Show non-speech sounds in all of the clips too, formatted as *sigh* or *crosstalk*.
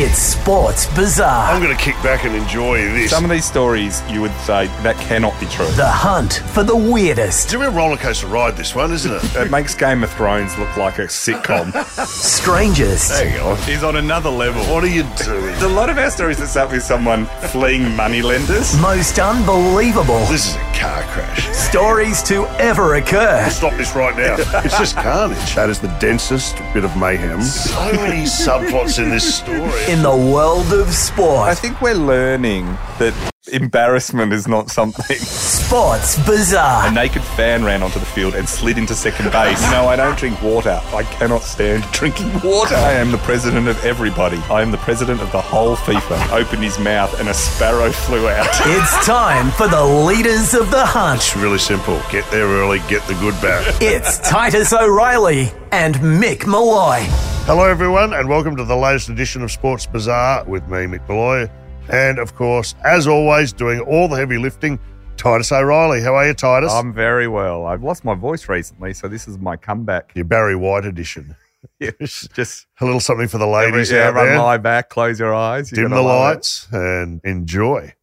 It's Sports Bizarre. I'm going to kick back and enjoy this. Some of these stories you would say that cannot be true. The hunt for the weirdest, It's a real roller coaster ride, this one, isn't it? It makes Game of Thrones look like a sitcom. *laughs* strangest, there you go. He's on another level. What are you doing? There's a lot of our stories that start with someone fleeing moneylenders. most unbelievable This is a car crash. stories to ever occur. Stop this right now. *laughs* It's just carnage. That is the densest bit of mayhem. So many subplots in this story. In the world of sport. I think we're learning that embarrassment is not something. Sports Bizarre. A naked fan ran onto the field and slid into second base. *laughs* No, I don't drink water. I cannot stand drinking water. I am the president of everybody. I am the president of the whole FIFA. Opened his mouth and a sparrow flew out. *laughs* It's time for the leaders of the hunt. It's really simple. Get there early, get the good back. *laughs* It's Titus O'Reily and Mick Molloy. Hello, everyone, and welcome to the latest edition of Sports Bizarre with me, Mick Molloy. And of course, as always, doing all the heavy lifting, Titus O'Reily. How are you, Titus? I'm very well. I've lost my voice recently, so this is my comeback. Your Barry White edition. *laughs* Yes, just A little something for the every, ladies yeah, out run there. lie back, close your eyes. Dim the love it. lights and enjoy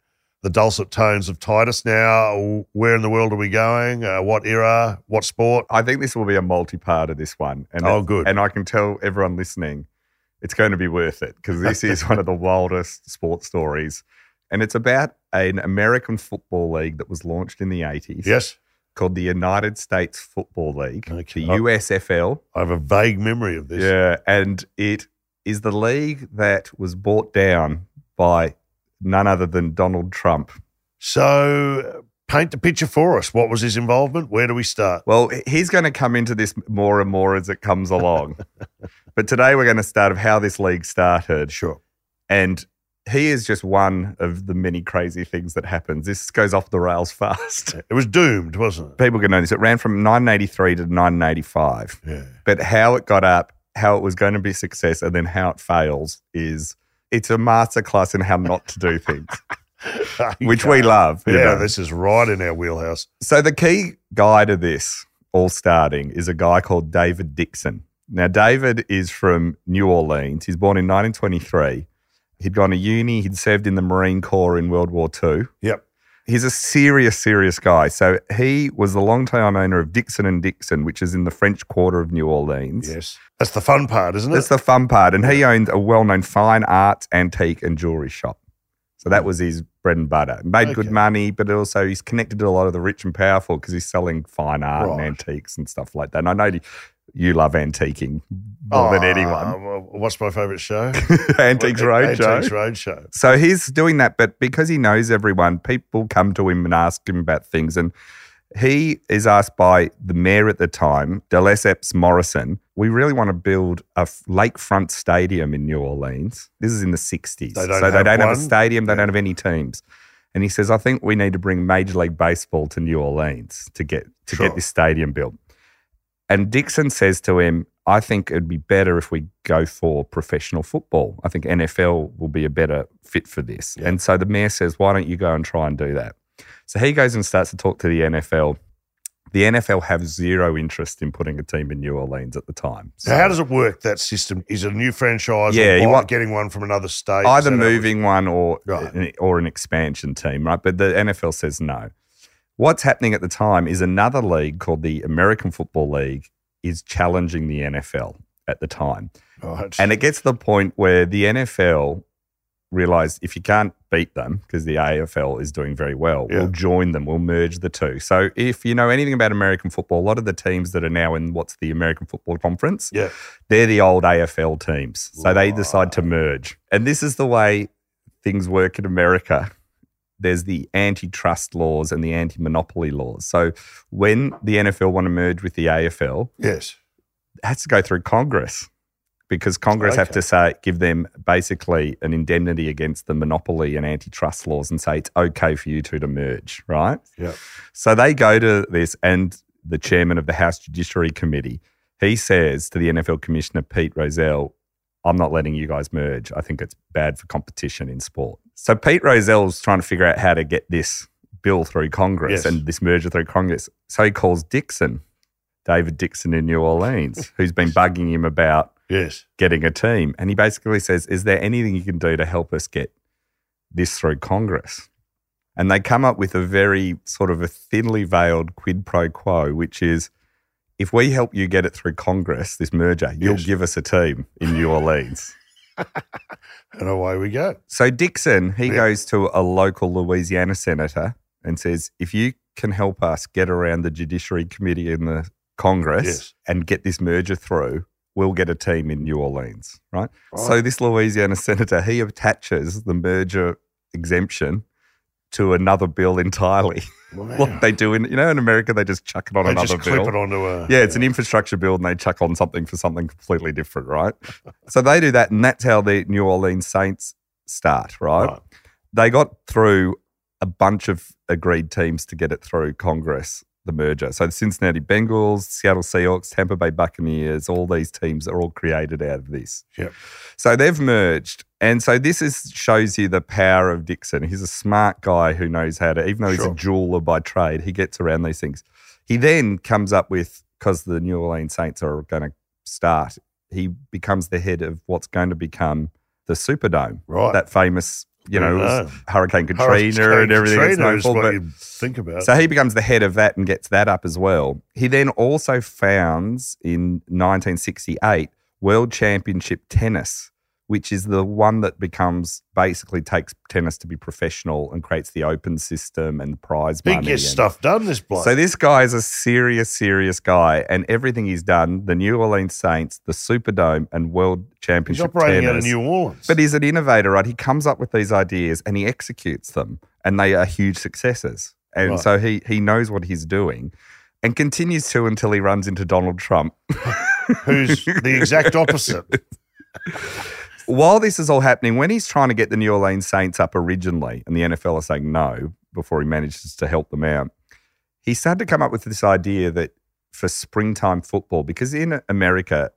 the dulcet tones of Titus. Now, where in the world are we going? Uh, what era? What sport? I think this will be a multi-part of this one. And Oh, good. And I can tell everyone listening, it's going to be worth it because this is one of the wildest sports stories. And it's about an American football league that was launched in the 80s Yes, called the United States Football League, Okay. the USFL. I have a vague memory of this. Yeah. And it is the league that was bought down by none other than Donald Trump. So, paint the picture for us. What was his involvement? Where do we start? Well, he's going to come into this more and more as it comes along. *laughs* but today we're going to start of how this league started. Sure. And he is just one of the many crazy things that happens. This goes off the rails fast. It was doomed, wasn't it? People can know this. It ran from 1983 to 1985. Yeah. But how it got up, how it was going to be success, and then how it fails is it's a masterclass in how not to do things, *laughs* *laughs* which we love. you Yeah, know. this is right in our wheelhouse. So the key guy to this all starting is a guy called David Dixon. Now, David is from New Orleans. He's born in 1923. He'd gone to uni. He'd served in the Marine Corps in World War II. Yep. He's a serious, serious guy. So he was the long-time owner of Dixon and Dixon, which is in the French Quarter of New Orleans. Yes. That's the fun part, isn't it? That's the fun part. And he owned a well-known fine arts, antique, and jewelry shop. So that was his bread and butter. Made good money, but also he's connected to a lot of the rich and powerful because he's selling fine art Right. and antiques and stuff like that. And I know you love antiquing more than Oh, anyone. well, What's my favourite show? *laughs* Antiques Roadshow. Antiques Roadshow. So he's doing that, but because he knows everyone, people come to him and ask him about things. And he is asked by the mayor at the time, De Lesseps Morrison, we really want to build a lakefront stadium in New Orleans. This is in the 60s. They so they don't have a stadium, they Yeah. don't have any teams. And he says, I think we need to bring Major League Baseball to New Orleans to get to Sure. get this stadium built. And Dixon says to him, I think it'd be better if we go for professional football. I think NFL will be a better fit for this. Yeah. And so the mayor says, Why don't you go and try and do that? So he goes and starts to talk to the NFL. The NFL have zero interest in putting a team in New Orleans at the time. So how does it work, that system? Is it a new franchise Yeah, or you want- getting one from another state? Either moving one or Right. or an expansion team, right? But the NFL says no. What's happening at the time is another league called the American Football League is challenging the NFL at the time. Oh, right. And it gets to the point where the NFL realized if you can't beat them, because the AFL is doing very well, Yeah. we'll join them, we'll merge the two. So if you know anything about American football, a lot of the teams that are now in what's the American Football Conference, yeah. they're the old AFL teams. So they decide to merge. And this is the way things work in America. There's the antitrust laws and the anti monopoly laws. So when the NFL want to merge with the AFL, Yes. it has to go through Congress because Congress have to say give them basically an indemnity against the monopoly and antitrust laws and say it's okay for you two to merge, right? Yeah. So they go to this, and the chairman of the House Judiciary Committee, he says to the NFL Commissioner Pete Rozelle, I'm not letting you guys merge. I think it's bad for competition in sport. So Pete Rozelle's trying to figure out how to get this bill through Congress Yes. and this merger through Congress. So he calls Dixon, David Dixon in New Orleans, who's been *laughs* bugging him about Yes. getting a team. And he basically says, Is there anything you can do to help us get this through Congress? And they come up with a very sort of a thinly veiled quid pro quo, which is if we help you get it through Congress, this merger, you'll Yes. give us a team in New Orleans. *laughs* And away we go. So Dixon, he Yeah. goes to a local Louisiana senator and says, if you can help us get around the Judiciary Committee in the Congress Yes. and get this merger through, we'll get a team in New Orleans, right? Right. So this Louisiana senator, he attaches the merger exemption to another bill entirely. *laughs* Wow. like they do in, you know, in America, they just chuck it on they another just bill. clip it onto a. Yeah, it's an infrastructure bill and they chuck on something for something completely different, right? *laughs* so they do that, and that's how the New Orleans Saints start, right? Right. They got through a bunch of agreed teams to get it through Congress, the merger. So the Cincinnati Bengals, Seattle Seahawks, Tampa Bay Buccaneers, all these teams are all created out of this. Yep. So they've merged. And so this is shows you the power of Dixon. He's a smart guy who knows how to, even though he's Sure. a jeweler by trade, he gets around these things. He then comes up with, because the New Orleans Saints are going to start, he becomes the head of what's going to become the Superdome. Right. That famous, you know. Hurricane Katrina Hurricane and everything. it's Katrina for, what but- you think about. so he becomes the head of that and gets that up as well. He then also founds in 1968 World Championship Tennis, which is the one that becomes basically takes tennis to be professional and creates the open system and prize Big money. gets stuff done, this bloke. So this guy is a serious, serious guy, and everything he's done, the New Orleans Saints, the Superdome, and World He's Championship operating out of Tennis. New Orleans. But he's an innovator, right? He comes up with these ideas and he executes them, and they are huge successes. And Right. so he he knows what he's doing, and continues to until he runs into Donald Trump. *laughs* Who's the exact opposite. *laughs* While this is all happening, when he's trying to get the New Orleans Saints up originally, and the NFL are saying no before he manages to help them out, he started to come up with this idea that for springtime football, because in America,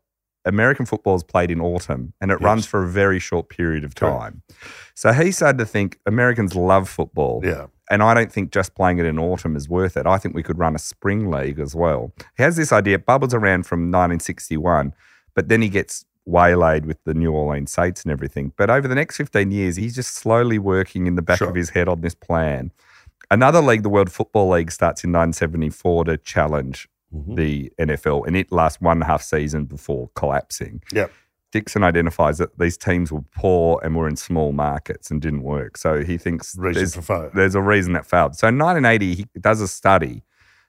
American football is played in autumn and it Yes. runs for a very short period of Correct. time. So he started to think Americans love football. Yeah. And I don't think just playing it in autumn is worth it. I think we could run a spring league as well. He has this idea, it bubbles around from 1961, but then he gets waylaid with the New Orleans Saints and everything. But over the next 15 years, he's just slowly working in the back Sure. of his head on this plan. Another league, the World Football League, starts in 1974 to challenge Mhm. the NFL, and it lasts one and a half season before collapsing. Yep. Dixon identifies that these teams were poor and were in small markets and didn't work. So he thinks there's, there's a reason that failed. So in 1980, he does a study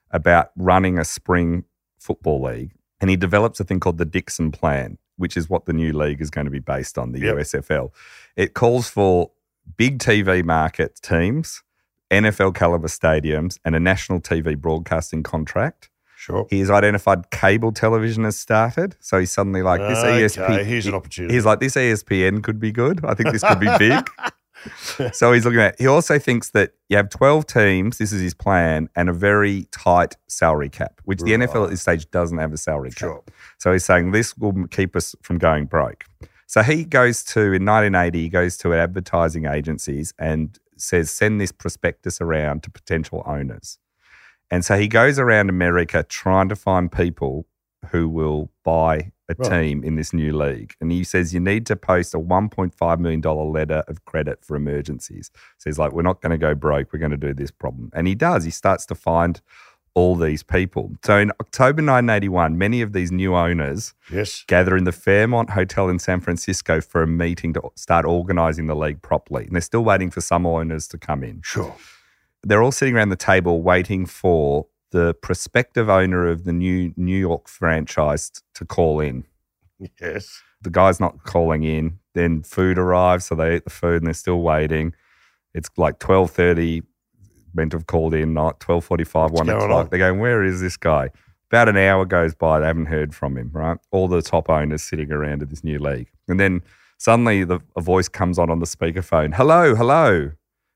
about running a spring football league, and he develops a thing called the Dixon Plan, which is what the new league is going to be based on, the Yep. USFL. It calls for big TV market teams, NFL caliber stadiums, and a national TV broadcasting contract. Sure. He has identified cable television has started. So he's suddenly like, this okay, ESPN. here's an opportunity. He's like, this ESPN could be good. I think this could be big. *laughs* *laughs* so he's looking at. He also thinks that you have twelve teams. This is his plan, and a very tight salary cap, which the NFL at this stage doesn't have a salary cap. Sure. So he's saying this will keep us from going broke. So he goes to in 1980. He goes to advertising agencies and says, send this prospectus around to potential owners. And so he goes around America trying to find people who will buy a Right. team in this new league. And he says you need to post a $1.5 million letter of credit for emergencies. So he's like, we're not going to go broke. We're going to do this problem. And he does. He starts to find all these people. So in October 1981, many of these new owners Yes. gather in the Fairmont Hotel in San Francisco for a meeting to start organizing the league properly. And they're still waiting for some owners to come in Sure. they're all sitting around the table waiting for the prospective owner of the new New York franchise to call in. Yes. The guy's not calling in. Then food arrives, so they eat the food and they're still waiting. It's like twelve thirty, meant to have called in, not twelve forty five, one o'clock. on? They're going, Where is this guy? About an hour goes by, they haven't heard from him, right? All the top owners sitting around at this new league. And then suddenly the, a voice comes on on the speakerphone Hello, hello.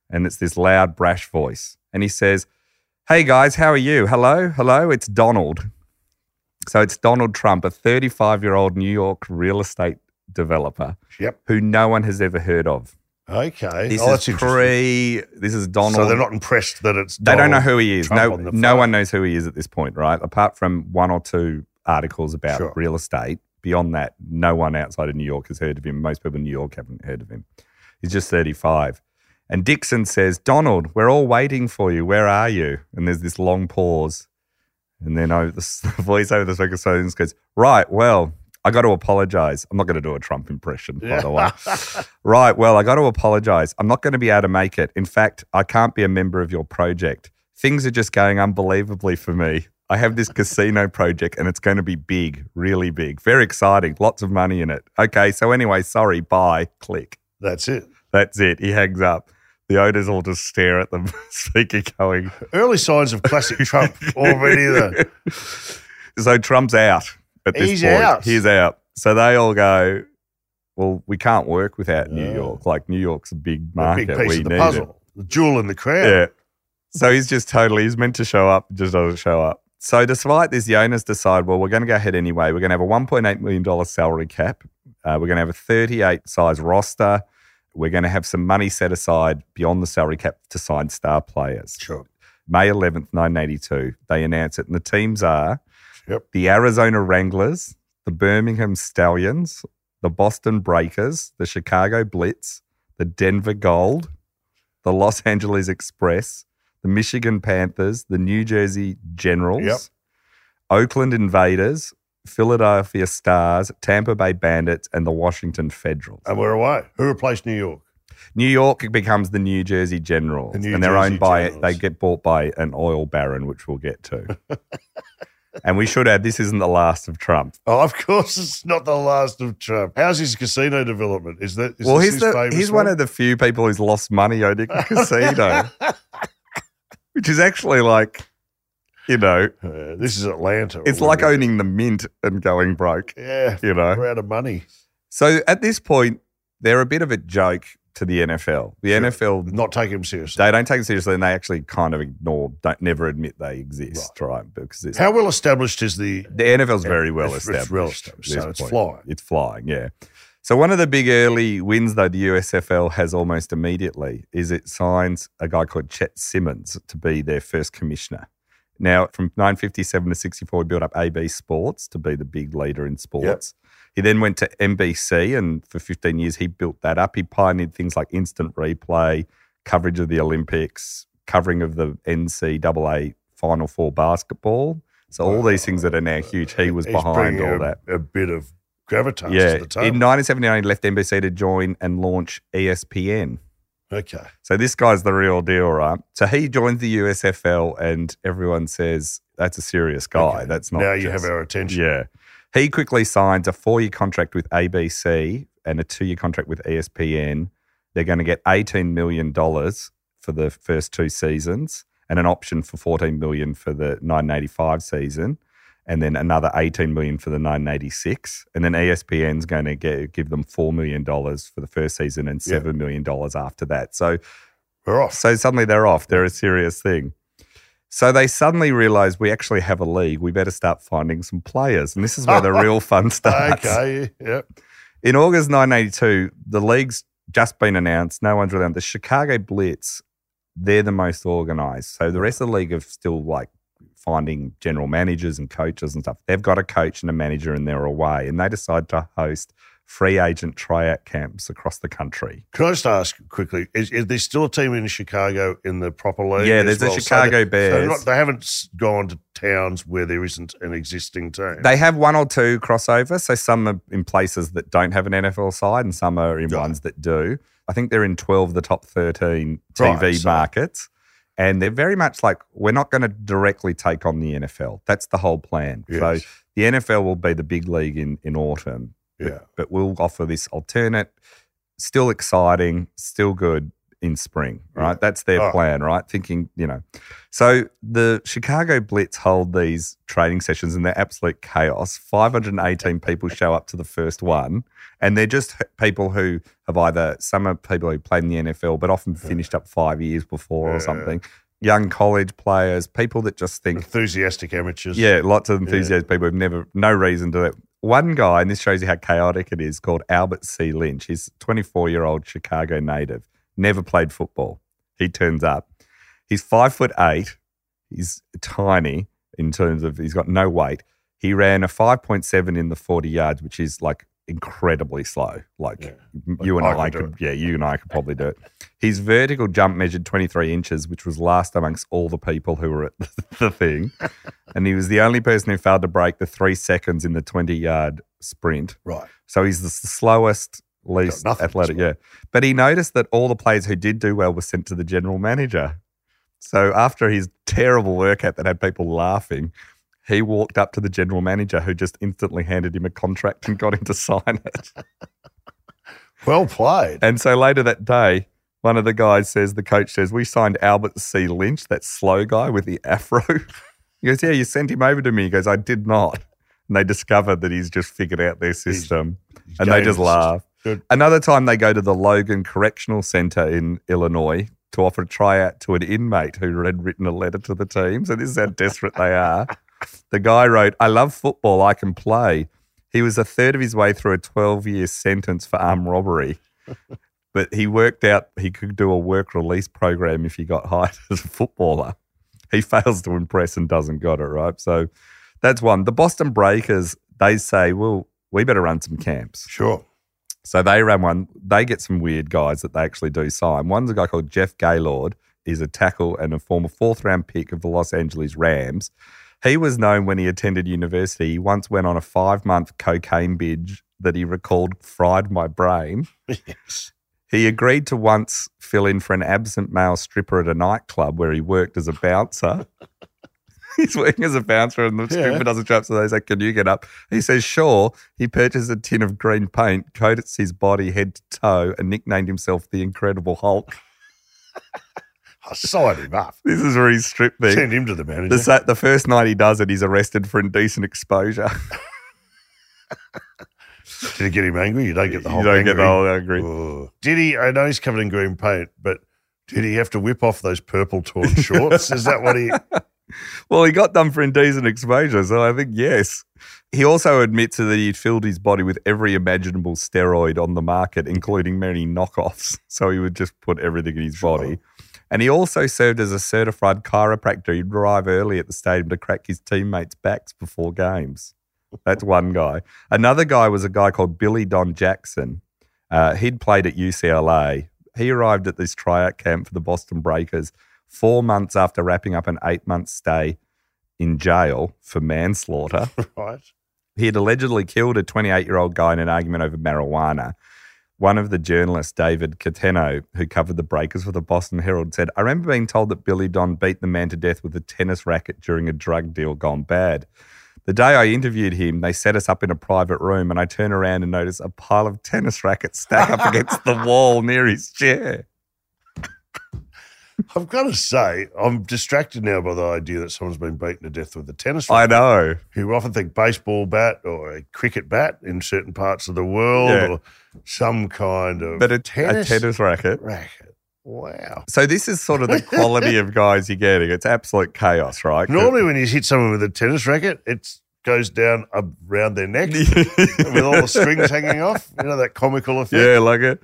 And it's this loud, brash voice. And he says, Hey guys, how are you? Hello, hello, it's Donald. So it's Donald Trump, a 35 year old New York real estate developer Yep. who no one has ever heard of. Okay. This oh, is pre. This is Donald. So they're not impressed that it's. Donald they don't know who he is. Trump no, on no one knows who he is at this point, right? Apart from one or two articles about Sure. real estate beyond that, no one outside of New York has heard of him. Most people in New York haven't heard of him. He's just 35. And Dixon says, Donald, we're all waiting for you. Where are you? And there's this long pause. And then over *laughs* the voice over the speaker goes, Right, well, I got to apologize. I'm not going to do a Trump impression, by the way. *laughs* right, well, I got to apologize. I'm not going to be able to make it. In fact, I can't be a member of your project. Things are just going unbelievably for me. I have this casino *laughs* project and it's going to be big, really big, very exciting, lots of money in it. Okay, so anyway, sorry, bye, click. That's it. That's it. He hangs up. The owners all just stare at the *laughs* speaker going. Early signs of classic Trump *laughs* already there. So Trump's out at this He's point. out. He's out. So they all go, well, we can't work without New York. Like New York's a big A market. big piece we of the need puzzle. The jewel in the crown. Yeah. So he's just totally, he's meant to show up, just doesn't show up. So despite this, the owners decide, well, we're going to go ahead anyway. We're going to have a $1.8 million salary cap. Uh, we're going to have a 38 size roster. We're going to have some money set aside beyond the salary cap to sign star players. Sure. May 11th, 1982, they announce it. And the teams are Yep. the Arizona Wranglers, the Birmingham Stallions, the Boston Breakers, the Chicago Blitz, the Denver Gold, the Los Angeles Express, the Michigan Panthers, the New Jersey Generals, Yep. Oakland Invaders, Philadelphia Stars, Tampa Bay Bandits, and the Washington Federals. And we're away. Who replaced New York? New York becomes the New Jersey Generals, The New and they're Jersey owned by Generals. they get bought by an oil baron, which we'll get to. *laughs* and we should add, this isn't the last of Trump. Oh, of course, it's not the last of Trump. How's his casino development? Is that is well, this he's his the, he's one of the few people who's lost money owning a casino, *laughs* which is actually like, you know, Uh, this is Atlanta. it's like whatever. owning the mint and going broke. Yeah, You know, we're out of money. so at this point, they're a bit of a joke to the NFL. The Sure. NFL Not take them seriously. they don't take them seriously and they actually kind of ignore, don't never admit they exist, right? Because it's, How well established is the? the NFL's very well It's- established. It's well established. So it's point. flying. It's flying, yeah. So one of the big early wins, though, the USFL has almost immediately is it signs a guy called Chet Simmons to be their first commissioner. Now, from 957 to 64, he built up AB Sports to be the big leader in sports. He then went to NBC, and for 15 years, he built that up. He pioneered things like instant replay, coverage of the Olympics, covering of the NCAA Final Four basketball. So all these things that are now uh, huge, he was He's behind all a, that. A bit of gravitas Yeah, in the table. 1979, he left NBC to join and launch ESPN. Okay. So this guy's the real deal, right? So he joins the USFL, and everyone says that's a serious guy. Okay. That's not now you just- have our attention. yeah. He quickly signs a four-year contract with ABC and a two-year contract with ESPN. They're going to get eighteen million dollars for the first two seasons, and an option for fourteen million for the 1985 season, and then another eighteen million for the 1986. And then ESPN's going to get give them four million dollars for the first season and Yeah. seven million dollars after that. So We're off. so suddenly they're off. They're a serious thing. So they suddenly realize we actually have a league. We better start finding some players. And this is where the *laughs* real fun starts. Okay. Yep. In August 1982, the league's just been announced. No one's really on. The Chicago Blitz, they're the most organized. So the rest of the league are still like finding general managers and coaches and stuff. They've got a coach and a manager and they're away. And they decide to host free agent tryout camps across the country. Can I just ask quickly? Is, is there still a team in Chicago in the proper league? Yeah, there's the well? So Chicago they- Bears. they're not- they haven't gone to towns where there isn't an existing team. They have one or two crossover. So some are in places that don't have an NFL side and some are in Right. ones that do. I think they're in 12 of the top 13 TV Right, so- markets. And they're very much like, we're not going to directly take on the NFL. That's the whole plan. So the NFL will be the big league in, in autumn. but- Yeah. But we'll offer this alternate, still exciting, still good in spring, right? Yeah. That's their Oh. plan, right? Thinking, you know. So the Chicago Blitz hold these training sessions and they're absolute chaos. 518 people show up to the first one, and they're just people who have either, some are people who played in the NFL, but often finished up five years before Yeah. or something. Young college players, people that just think, Enthusiastic amateurs. yeah, lots of enthusiastic people who've never, no reason to it. One guy, and this shows you how chaotic it is, called Albert C. Lynch. He's a 24 year old Chicago native, never played football. He turns up. He's five foot eight. He's tiny in terms of, he's got no weight. He ran a 5.7 in the 40 yards, which is like incredibly slow. Like Yeah. you and I I, could yeah, you and I could probably do it. His vertical jump measured 23 inches, which was last amongst all the people who were at *laughs* the thing. and he was the only person who failed to break the three seconds in the 20 yard sprint. Right. So he's the slowest, least athletic. Yeah. But he noticed that all the players who did do well were sent to the general manager. So after his terrible workout that had people laughing, he walked up to the general manager who just instantly handed him a contract and got him to *laughs* sign it. Well played. And so later that day, one of the guys says, the coach says, We signed Albert C. Lynch, that slow guy with the afro. *laughs* he goes, Yeah, you sent him over to me. He goes, I did not. And they discover that he's just figured out their system. and they just laugh. Good. Another time they go to the Logan Correctional Center in Illinois to offer a tryout to an inmate who had written a letter to the team. So this is how desperate they are. The guy wrote, I love football, I can play. He was a third of his way through a 12 year sentence for armed robbery. But he worked out he could do a work release program if he got hired as a footballer. He fails to impress and doesn't got it, right? So that's one. The Boston Breakers, they say, well, we better run some camps. Sure. So they ran one. They get some weird guys that they actually do sign. One's a guy called Jeff Gaylord. He's a tackle and a former fourth round pick of the Los Angeles Rams. He was known when he attended university. He once went on a five month cocaine binge that he recalled fried my brain. *laughs* Yes. He agreed to once fill in for an absent male stripper at a nightclub where he worked as a bouncer. *laughs* *laughs* He's working as a bouncer and the Yeah. stripper doesn't show up. So they say, Can you get up? He says, Sure. He purchased a tin of green paint, coated his body head to toe, and nicknamed himself the Incredible Hulk. *laughs* I signed him up. This is where he's stripped there. Send him to the manager. The, the first night he does it, he's arrested for indecent exposure. *laughs* Did he get him angry? You don't get the whole you don't get angry. the whole angry. Oh. Did he? I know he's covered in green paint, but did he have to whip off those purple torn shorts? Is that what he? Well, he got done for indecent exposure, so I think yes. He also admits that he'd filled his body with every imaginable steroid on the market, including many knockoffs. *laughs* So he would just put everything in his body. And he also served as a certified chiropractor. He'd arrive early at the stadium to crack his teammates' backs before games. That's one guy. Another guy was a guy called Billy Don Jackson. Uh, he'd played at UCLA. He arrived at this tryout camp for the Boston Breakers four months after wrapping up an eight month stay in jail for manslaughter. *laughs* Right. he had allegedly killed a 28 year old guy in an argument over marijuana. One of the journalists, David Cataneo, who covered the breakers for the Boston Herald, said, I remember being told that Billy Don beat the man to death with a tennis racket during a drug deal gone bad. The day I interviewed him, they set us up in a private room, and I turn around and notice a pile of tennis rackets stacked up *laughs* against the wall near his chair. I've got to say, I'm distracted now by the idea that someone's been beaten to death with a tennis racket. I know. You often think baseball bat or a cricket bat in certain parts of the world Yeah. or some kind of But a tennis, a tennis racket. racket. Wow. So this is sort of the quality of guys you're getting. It's absolute chaos, right? Normally, when you hit someone with a tennis racket, it goes down around their neck *laughs* with all the strings hanging off. You know that comical effect. Yeah, like it.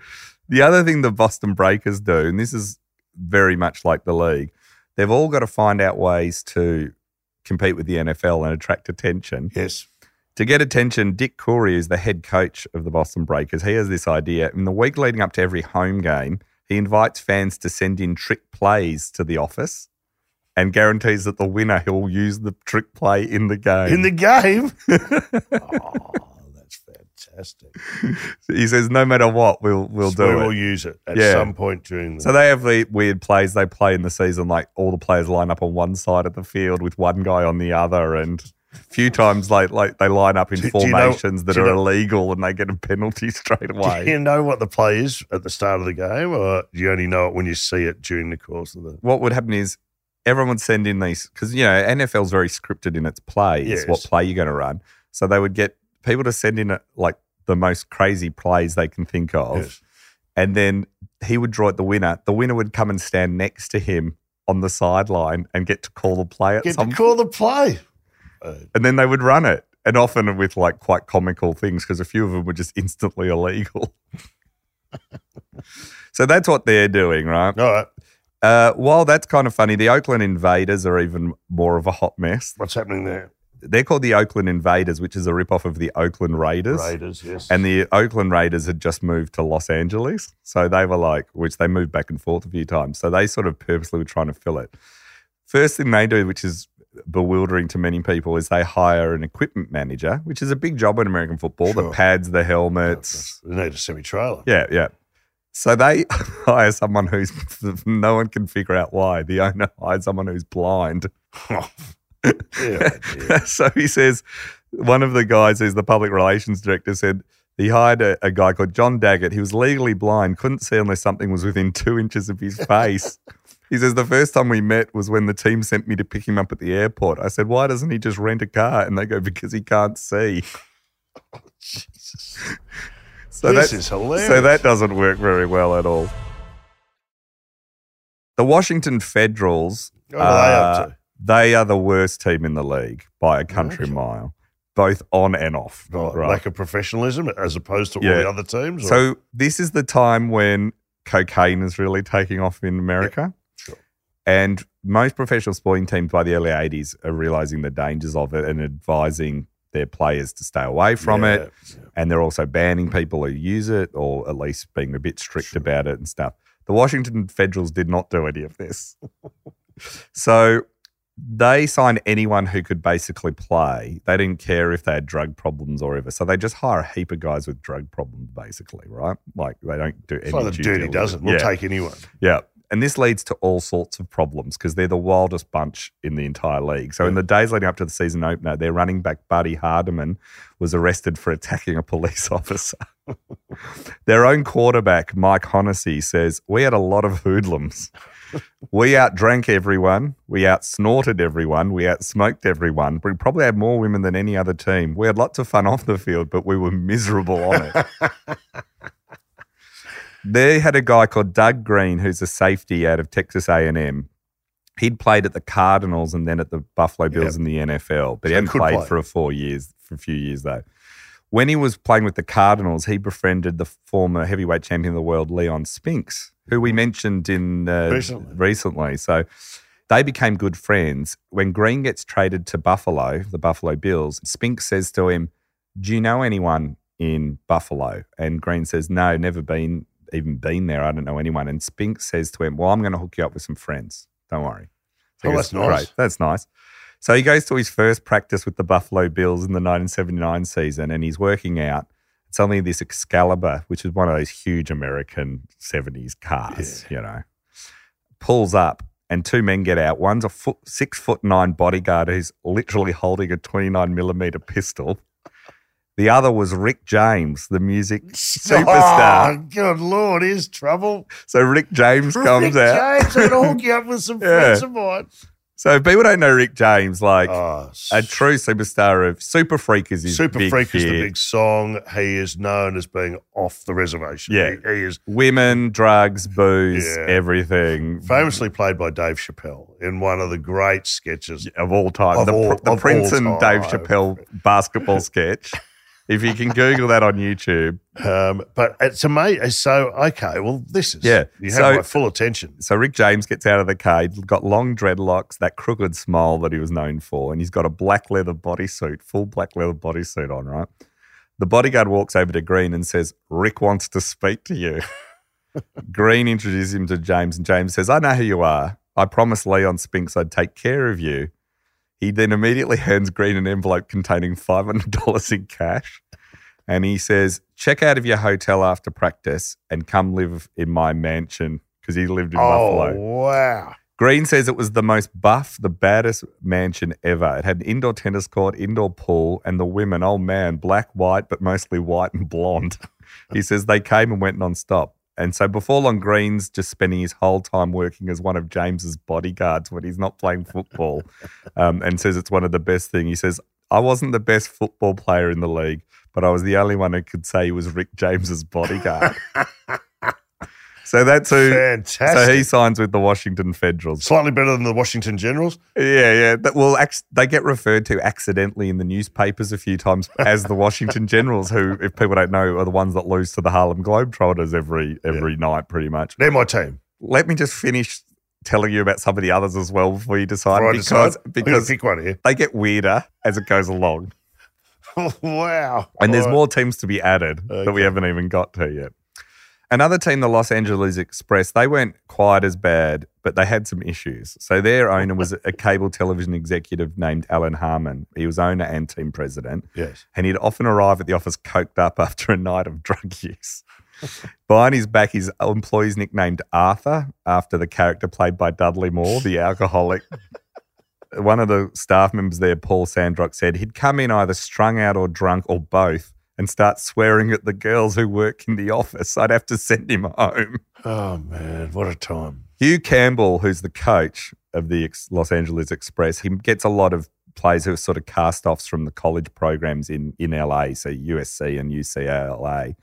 The other thing the Boston Breakers do, and this is very much like the league, they've all got to find out ways to compete with the NFL and attract attention. Yes. To get attention, Dick Coury is the head coach of the Boston Breakers. He has this idea. In the week leading up to every home game, he invites fans to send in trick plays to the office and guarantees that the winner he'll use the trick play in the game. In the game. *laughs* oh, fantastic. *laughs* he says, no matter what, we'll we'll So do we it. will use it at Yeah. some point during the So they have the weird plays they play in the season, like all the players line up on one side of the field with one guy on the other, and a few times like like they line up in Do- do you know- formations that are know- illegal and they get a penalty *laughs* straight away. Do you know what the play is at the start of the game, or do you only know it when you see it during the course of the? What would happen is everyone would send in these because you know NFL's very scripted in its plays, Yes. what play you're going to run. So they would get people to send in like the most crazy plays they can think of. Yes. and then he would draw it the winner. The winner would come and stand next to him on the sideline and get to call the play at Get some to call the play. Uh, and then they would run it. And often with like quite comical things because a few of them were just *laughs* instantly illegal. *laughs* so that's what they're doing, right? all right. Uh, while that's kind of funny, the Oakland Invaders are even more of a hot mess. What's happening there? They're called the Oakland Invaders, which is a rip-off of the Oakland Raiders. Raiders, yes. And the Oakland Raiders had just moved to Los Angeles. So they were like, which they moved back and forth a few times. So they sort of purposely were trying to fill it. First thing they do, which is bewildering to many people, is they hire an equipment manager, which is a big job in American football the pads, the helmets. they need a semi trailer. Yeah, yeah. So they *laughs* hire someone who's, *laughs* no one can figure out why. The owner hired someone who's blind. *laughs* *laughs* so he says, one of the guys who's the public relations director said he hired a, a guy called John Daggett. He was legally blind, couldn't see unless something was within two inches of his face. *laughs* he says, the first time we met was when the team sent me to pick him up at the airport. I said, why doesn't he just rent a car? And they go, because he can't see. *laughs* So this that- is hilarious. so that doesn't work very well at all. The Washington Federals, What are they up uh, to? They are the worst team in the league by a country Okay. mile, both on and off. Right. right. Lack of professionalism as opposed to all the other teams? or- So this is the time when cocaine is really taking off in America. sure. And most professional sporting teams by the early 80s are realizing the dangers of it and advising their players to stay away from Yeah, it. yeah. And they're also banning people who use it or at least being a bit strict about it and stuff. The Washington Federals did not do any of this. *laughs* so they signed anyone who could basically play. They didn't care if they had drug problems or ever. So they just hire a heap of guys with drug problems, basically, right? Like they don't do It's any like the dirty dozen. We'll yeah. take anyone. Yeah. And this leads to all sorts of problems because they're the wildest bunch in the entire league. So in the days leading up to the season opener, their running back Buddy Hardeman was arrested for attacking a police *laughs* officer. *laughs* their own quarterback, Mike Hohensee, says, We had a lot of hoodlums. We outdrank everyone. We outsnorted everyone. We outsmoked everyone. We probably had more women than any other team. We had lots of fun off the field, but we were miserable on it. *laughs* They had a guy called Doug Green, who's a safety out of Texas A&M. He'd played at the Cardinals and then at the Buffalo Bills Yep. in the NFL, but So he hadn't played play. for a four years, for a few years though. When he was playing with the Cardinals, he befriended the former heavyweight champion of the world, Leon Spinks, who we mentioned in uh, Recently. recently. So they became good friends. When Green gets traded to Buffalo, the Buffalo Bills, Spinks says to him, "Do you know anyone in Buffalo?" And Green says, "No, never been even been there. I don't know anyone." And Spinks says to him, "Well, I'm going to hook you up with some friends. Don't worry." So Oh, that's nice. "Great, that's nice." So he goes to his first practice with the Buffalo Bills in the 1979 season, and he's working out. It's only this Excalibur, which is one of those huge American 70s cars, you know, pulls up and two men get out. One's a foot, six foot nine bodyguard who's literally holding a 29 millimeter pistol. The other was Rick James, the music *laughs* oh, superstar. Oh, good lord, here's trouble. So Rick James comes Rick out. James, to hook you up with some *laughs* Yeah. friends of mine. So if people don't know Rick James, like Oh, a true superstar of Super Freak is his Super big Freak is the big song. He is known as being off the reservation. Yeah. He, he is Women, drugs, booze, Yeah. everything famously played by Dave Chappelle in one of the great sketches. of all time. Of the all- the Prince and Dave. Chappelle basketball sketch. If you can Google that on YouTube. Um, but it's amazing. So, okay, well, this is, Yeah, you have so- my full attention. So Rick James gets out of the car. He's got long dreadlocks, that crooked smile that he was known for, and he's got a black leather bodysuit, full black leather bodysuit on, right? The bodyguard walks over to Green and says, Rick wants to speak to you. *laughs* Green introduces him to James, and James says, I know who you are. I promised Leon Spinks I'd take care of you. He then immediately hands Green an envelope containing $500 in cash. And he says, check out of your hotel after practice and come live in my mansion because he lived in Oh, Buffalo. wow. Green says it was the most buff, the baddest mansion ever. It had an indoor tennis court, indoor pool, and the women, oh man, black, white, but mostly white and blonde. *laughs* he says they came and went non-stop. And so before long, Green's just spending his whole time working as one of James's bodyguards when he's not playing football *laughs* um, and says it's one of the best things. He says, I wasn't the best football player in the league, but I was the only one who could say he was Rick James's bodyguard. *laughs* so that's who. Fantastic. So he signs with the Washington Federals. Slightly better than the Washington Generals. Yeah, yeah. That, well, ac- they get referred to accidentally in the newspapers a few times as the Washington *laughs* Generals, who, if people don't know, are the ones that lose to the Harlem Globetrotters every every night, pretty much. They're my team. Let me just finish telling you about some of the others as well before you decide Before because decide, because pick one here. they get weirder as it goes along. *laughs* wow. And there's All right. more teams to be added that we haven't even got to yet. Another team, the Los Angeles Express, they weren't quite as bad, but they had some issues. So their owner was a cable television executive named Alan Harmon. He was owner and team president, Yes. and he'd often arrive at the office coked up after a night of drug use. Behind his back, his employees nicknamed Arthur after the character played by Dudley Moore, the alcoholic. One of the staff members there, Paul Sandrock, said he'd come in either strung out or drunk or both and start swearing at the girls who work in the office. I'd have to send him home. Oh man, what a time. Hugh Campbell, who's the coach of the Los Angeles Express, he gets a lot of players who are sort of cast offs from the college programs in, in LA, so USC and UCLA.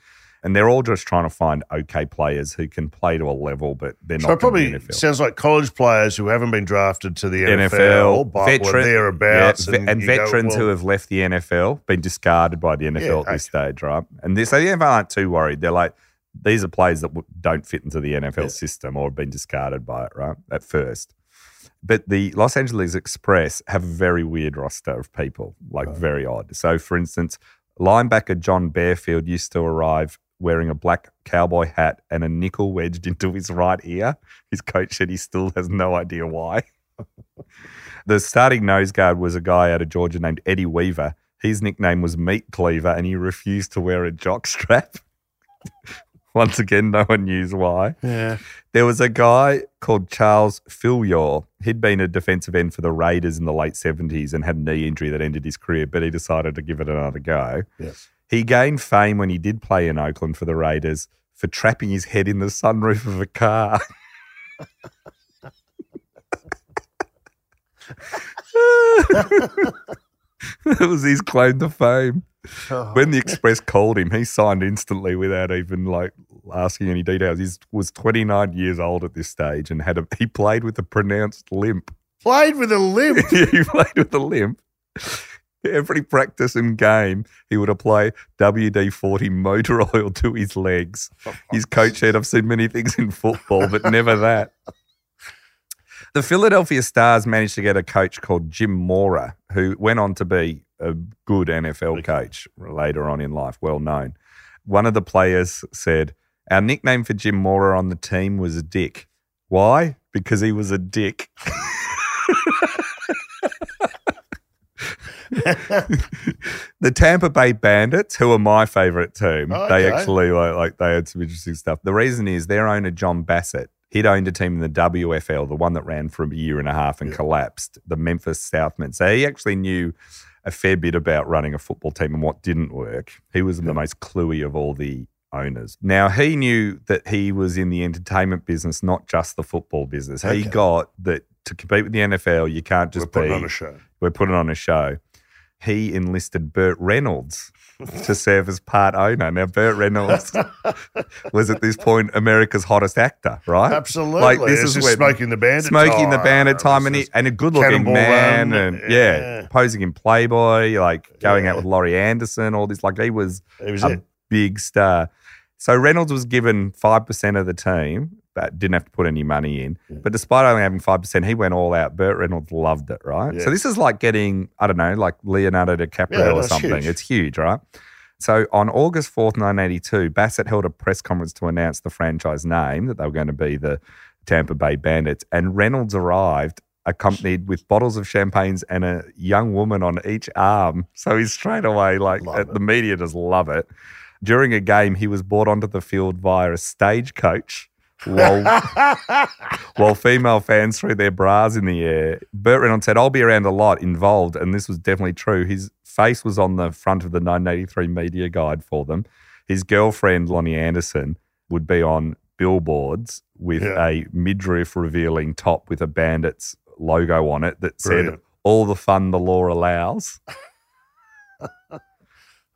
And they're all just trying to find okay players who can play to a level, but they're So not it probably the NFL. sounds like college players who haven't been drafted to the NFL, NFL, but were veteran- thereabouts, yeah, ve- and, you go, veterans well, who have left the NFL, been discarded by the NFL Yeah, at this stage, right? And this, so the NFL aren't too worried. They're like, these are players that don't fit into the NFL Yeah. system or have been discarded by it, right? At first. But the Los Angeles Express have a very weird roster of people, like very odd. So, for instance, linebacker John Bearfield used to arrive wearing a black cowboy hat and a nickel wedged into his right ear. His coach said he still has no idea why. *laughs* the starting nose guard was a guy out of Georgia named Eddie Weaver. His nickname was Meat Cleaver, and he refused to wear a jock strap. *laughs* Once again, no one knew why. Yeah. There was a guy called Charles Philyaw. He'd been a defensive end for the Raiders in the late 70s and had a knee injury that ended his career, but he decided to give it another go. Yes. He gained fame when he did play in Oakland for the Raiders for trapping his head in the sunroof of a car. *laughs* that was his claim to fame. Oh. When the Express called him, he signed instantly without even like asking any details. He was 29 years old at this stage and had a he played with a pronounced limp. Played with a limp. *laughs* he played with a limp. Every practice and game, he would apply WD 40 motor *laughs* oil to his legs. His coach said, I've seen many things in football, but *laughs* never that. The Philadelphia Stars managed to get a coach called Jim Mora, who went on to be a good NFL coach later on in life, well known. One of the players said, Our nickname for Jim Mora on the team was Dick. Why? Because he was a dick. *laughs* *laughs* the Tampa Bay Bandits, who are my favorite team, Oh, they actually like, like they had some interesting stuff. The reason is their owner John Bassett. He'd owned a team in the WFL, the one that ran for a year and a half and collapsed, the Memphis Southmen. So he actually knew a fair bit about running a football team and what didn't work. He was the most cluey of all the owners. Now he knew that he was in the entertainment business, not just the football business. He got that to compete with the NFL, you can't just We're putting be on a show. we're putting on a show. He enlisted Burt Reynolds to serve as part owner. Now, Burt Reynolds *laughs* was at this point America's hottest actor, right? Absolutely. Like this It's is just smoking the bandit smoking the time. bandit time, and, he, and a good-looking man, Run, and yeah. yeah. posing in Playboy, like going out with Laurie Anderson, all this. Like he was He was a it. big star. So Reynolds was given five percent of the team, but didn't have to put any money in. But despite only having five percent, he went all out. Burt Reynolds loved it, right? Yeah. So this is like getting, I don't know, like Leonardo DiCaprio Yeah, or something. huge. It's huge, right? So on August 4th, 1982, Bassett held a press conference to announce the franchise name that they were going to be the Tampa Bay Bandits. And Reynolds arrived accompanied with bottles of champagnes and a young woman on each arm. So he's straight away *laughs* like Love uh, it. the media just love it. During a game, he was brought onto the field via a stagecoach while, while female fans threw their bras in the air. Burt Reynolds said, I'll be around a lot involved. And this was definitely true. His face was on the front of the 983 media guide for them. His girlfriend, Loni Anderson, would be on billboards with Yeah. a midriff revealing top with a bandit's logo on it that said, Brilliant. All the fun the law allows.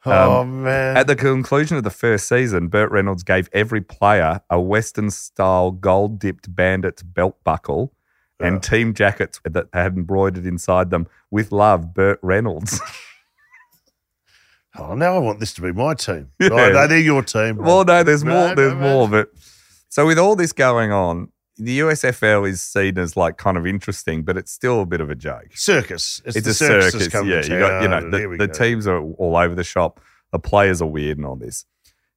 Oh, man. Um, At the conclusion of the first season, Burt Reynolds gave every player a Western style gold dipped bandit's belt buckle and team jackets that had embroidered inside them with love, Burt Reynolds. *laughs* oh, now I want this to be my team. *laughs* Yeah. Oh, no, they're your team. well, no, there's No, more. no, There's man. more. But so with all this going on, the USFL is seen as like kind of interesting, but it's still a bit of a joke. Circus. It's, It's a circus. circus. Yeah, you got you know town, and here the, the teams are all over the shop. The players are weird and all this.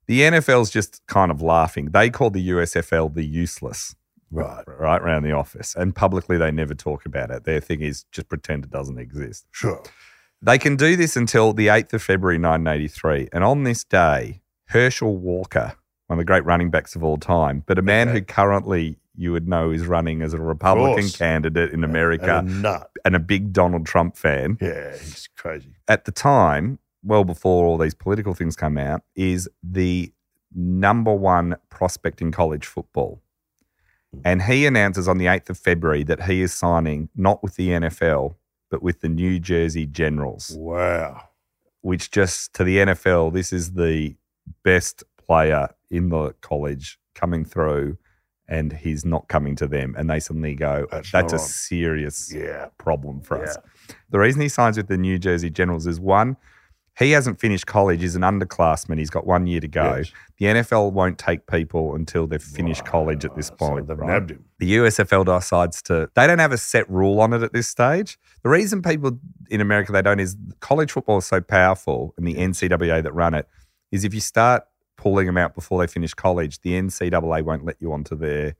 The NFL's just kind of laughing. They call the USFL the useless, Right. right, around the office, and publicly they never talk about it. Their thing is just pretend it doesn't exist. Sure. They can do this until the 8th of February 1983. And on this day, Herschel Walker, one of the great running backs of all time, but a man Okay. who currently you would know is running as a Republican course. candidate in America And a nut. and a big Donald Trump fan. Yeah, he's crazy. At the time, well before all these political things come out, is the number one prospect in college football. And he announces on the 8th of February that he is signing not with the NFL, but with the New Jersey Generals Wow. which just to the NFL, this is the best player in the college coming through, and he's not coming to them. And they suddenly go, uh, That's that's, a on." serious Yeah. problem for us. The reason he signs with the New Jersey Generals is one, he hasn't finished college. He's an underclassman. He's got one year to go. Yes. The NFL won't take people until they've finished college at this So point. they've right? nabbed him. the USFL decides to they don't have a set rule on it at this stage. The reason people in America they don't is college football is so powerful and the NCAA that run it is if you start pulling them out before they finish college, the NCAA won't let you onto their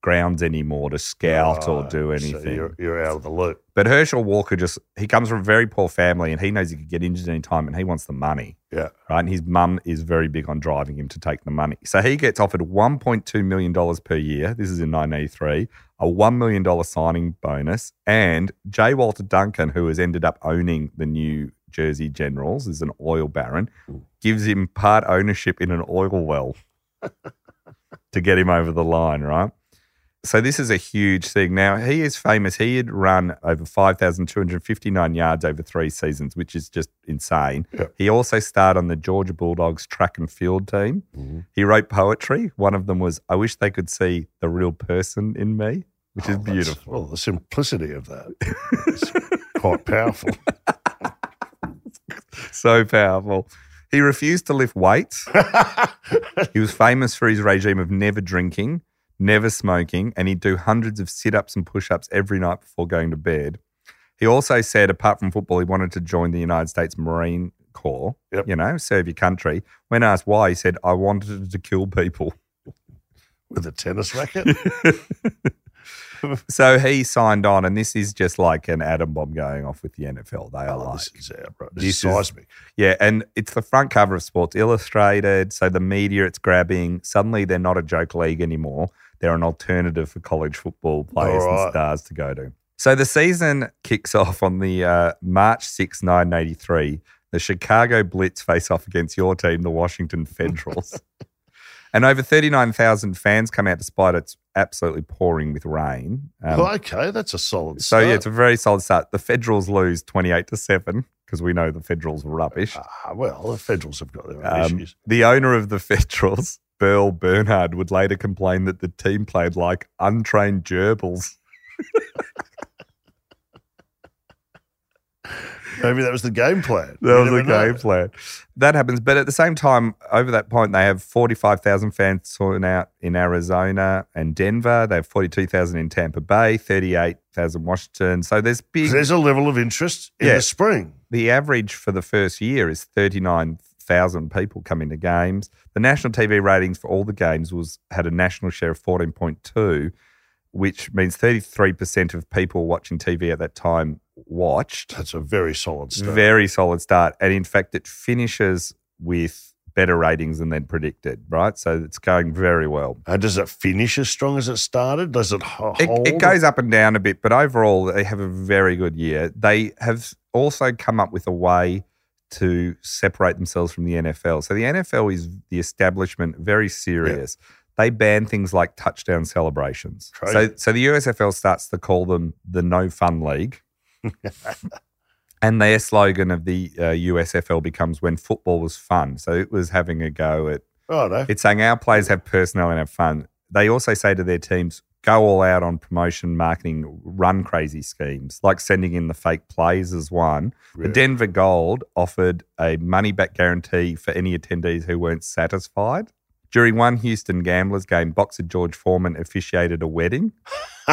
grounds anymore to scout or Right. do So anything. you're, you're out of the loop. but Herschel Walker just he comes from a very poor family and he knows he could get injured any time and he wants the money Yeah. right? And his mum is very big on driving him to take the money. So he gets offered $1.2 million per year. This is in 1983, a $1 million signing bonus. And J. Walter Duncan, who has ended up owning the New Jersey Generals, is an oil baron, gives him part ownership in an oil well *laughs* to get him over the line, right? So this is a huge thing. Now he is famous. He had run over five thousand two hundred fifty-nine yards over three seasons, which is just insane. He also starred on the Georgia Bulldogs track and field team. Mm-hmm. He wrote poetry. One of them was, "I wish they could see the real person in me," which is Oh, that's- beautiful. Well, the simplicity of that *laughs* is quite powerful. *laughs* so powerful. He refused to lift weights. *laughs* he was famous for his regime of never drinking, never smoking, and he'd do hundreds of sit ups and push ups every night before going to bed. He also said, apart from football, he wanted to join the United States Marine Corps, Yep. you know, serve your country. When asked why, he said, I wanted to kill people. With a tennis racket? *laughs* *laughs* So he signed on, and this is just like an atom bomb going off with the NFL. They are Oh, like, this is out? This, This is is- seismic. Yeah, and it's the front cover of Sports Illustrated. So the media it's grabbing. Suddenly they're not a joke league anymore. They're an alternative for college football players right. and stars to go to. So the season kicks off on the uh, March 6, 1983. The Chicago Blitz face off against your team, the Washington Federals. *laughs* and over 39,000 fans come out despite it's absolutely pouring with rain. Um, well, okay, that's a solid so start. yeah, it's a very solid start. The Federals lose 28 to 7 because we know the Federals were rubbish. Ah, well, the Federals have got their own Um, issues. the owner of the *laughs* Federals, Berl Bernhard, would later complain that the team played like untrained gerbils. *laughs* Maybe that was the game plan. That You was the never know. game plan. That happens. But at the same time, over that point, they have 45,000 fans torn out in Arizona and Denver. They have 42,000 in Tampa Bay, 38,000 Washington. So there's big. There's a level of interest in Yeah. the spring. the average for the first year is 39,000 people coming to games. The national TV ratings for all the games was had a national share of 14.2, which means 33% of people watching TV at that time watched. That's a very solid start. Very solid start. And in fact, it finishes with better ratings than they'd predicted, right? So it's going very well. and does it finish as strong as it started? Does it ho- It, hold? it goes up and down a bit, but overall, they have a very good year. They have also come up with a way to separate themselves from the NFL. So the NFL is the establishment, very serious. They ban things like touchdown celebrations. So, so the USFL starts to call them the No Fun League. *laughs* and their slogan of the uh, USFL becomes when football was fun. So it was having a go at Righto. it's saying our players have personnel and have fun. They also say to their teams, go all out on promotion, marketing, run crazy schemes, like sending in the fake plays as one. The Denver Gold offered a money back guarantee for any attendees who weren't satisfied. During one Houston Gamblers game, boxer George Foreman officiated a wedding. *laughs*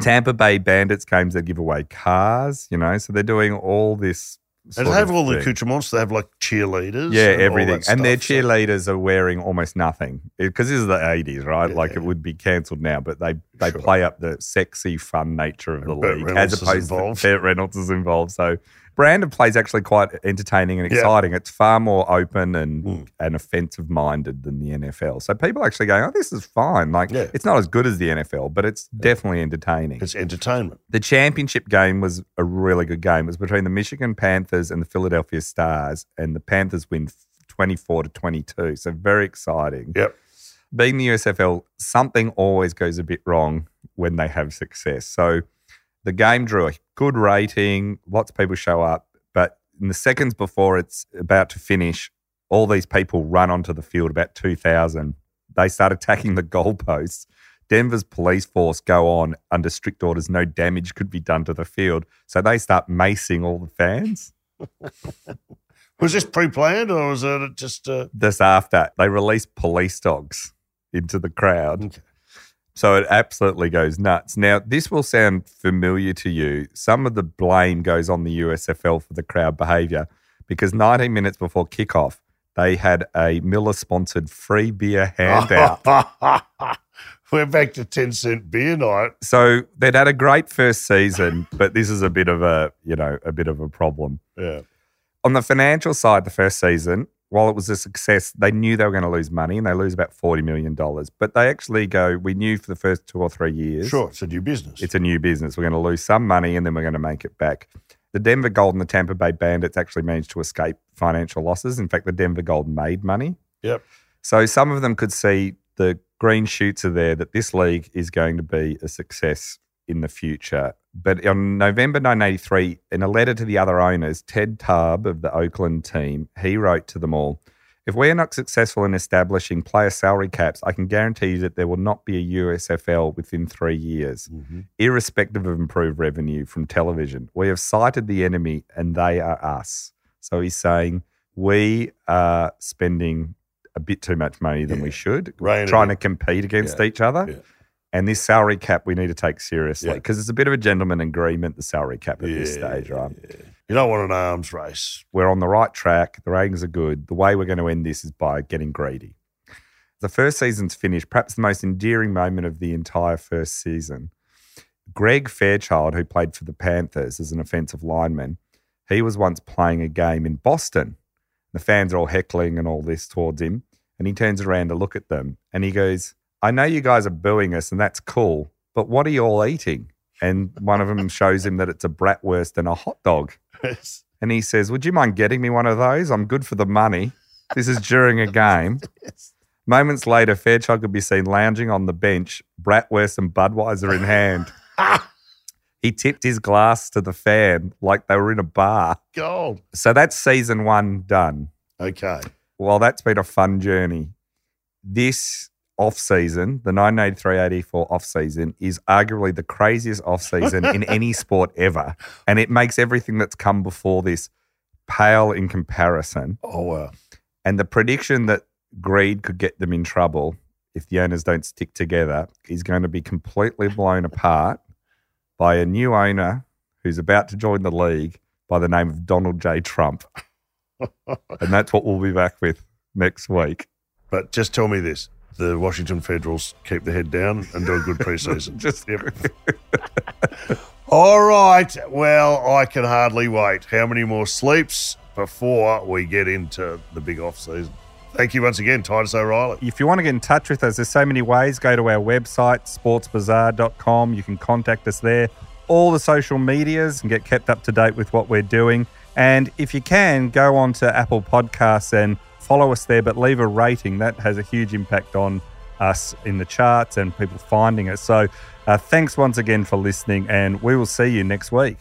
Tampa Bay Bandits games, they give away cars, you know, so they're doing all this. And they have all the thing. accoutrements. They have like cheerleaders. Yeah, and all everything. And their stuff, so- cheerleaders are wearing almost nothing because this is the 80s, right? Like Yeah. it would be cancelled now, but they, they Sure. play up the sexy, fun nature of the And Burt league Reynolds as opposed to Burt Reynolds is involved. So brand of play is actually quite entertaining and Yeah. exciting. It's far more open and, Mm. and offensive minded than the NFL. So people are actually going, oh, this is fine. Like Yeah. it's not as good as the NFL, but it's definitely entertaining. It's entertainment. The championship game was a really good game. It was between the Michigan Panthers and the Philadelphia Stars, and the Panthers win 24 to 22. So very exciting. Yep. Being the USFL, something always goes a bit wrong when they have success. So the game drew a good rating, lots of people show up, but in the seconds before it's about to finish, all these people run onto the field, about 2,000. They start attacking the goalposts. Denver's police force go on under strict orders, no damage could be done to the field. So they start macing all the fans. *laughs* Was this pre-planned or was it just? Uh, This after they release police dogs into the crowd. Okay. So it absolutely goes nuts. Now, this will sound familiar to you. Some of the blame goes on the USFL for the crowd behaviour because 19 minutes before kickoff, they had a Miller sponsored free beer handout. *laughs* We're back to ten cent beer night. so they'd had a great first season, but this is a bit of a, you know, a bit of a problem. Yeah. On the financial side, the first season, while it was a success, they knew they were going to lose money and they lose about $40 million. But they actually go, we knew for the first two or three years. Sure, it's a new business. It's a new business. We're going to lose some money and then we're going to make it back. The Denver Gold and the Tampa Bay Bandits actually managed to escape financial losses. In fact, the Denver Gold made money. Yep. So some of them could see the green shoots are there that this league is going to be a success in the future. But on November 1983, in a letter to the other owners, Tad Taube of the Oakland team, he wrote to them all, if we are not successful in establishing player salary caps, I can guarantee you that there will not be a USFL within three years, Mhm. irrespective of improved revenue from television. We have sighted the enemy and they are us. So he's saying we are spending a bit too much money than we should, Rein it trying to compete against Yeah. each other. Yeah. And this salary cap we need to take seriously Yeah. because it's a bit of a gentleman agreement, the salary cap at this stage, right? yeah. You don't want an arms race. We're on the right track. The ratings are good. The way we're going to end this is by getting greedy. The first season's finished, perhaps the most endearing moment of the entire first season. Greg Fairchild, who played for the Panthers as an offensive lineman, he was once playing a game in Boston. The fans are all heckling and all this towards him. And he turns around to look at them and he goes, I know you guys are booing us and that's cool, but what are you all eating? And one of them *laughs* shows him that it's a bratwurst and a hot dog. Yes. And he says, Would you mind getting me one of those? I'm good for the money. This is during a *laughs* game. yes. Moments later, Fairchild could be seen lounging on the bench, Bratwurst and Budweiser in hand. *laughs* he tipped his glass to the fan like they were in a bar. Gold. So that's season one done. Okay. Well, that's been a fun journey. This off season, the 1983-84 off season, is arguably the craziest off season in any *laughs* sport ever, and it makes everything that's come before this pale in comparison. Oh wow. And the prediction that greed could get them in trouble if the owners don't stick together is going to be completely blown apart by a new owner who's about to join the league by the name of Donald J. Trump. *laughs* and that's what we'll be back with next week. But just tell me this: the Washington Federals keep their head down and do a good *laughs* preseason. *laughs* Just *laughs* All right. Well, I can hardly wait. How many more sleeps before we get into the big off season? Thank you once again, Titus O'Reily. If you want to get in touch with us, there's so many ways. Go to our website, sportsbizarre.com. You can contact us there. All the social medias and get kept up to date with what we're doing. And if you can, go on to Apple Podcasts and follow us there, but leave a rating. That has a huge impact on us in the charts and people finding us. So uh, thanks once again for listening, and we will see you next week.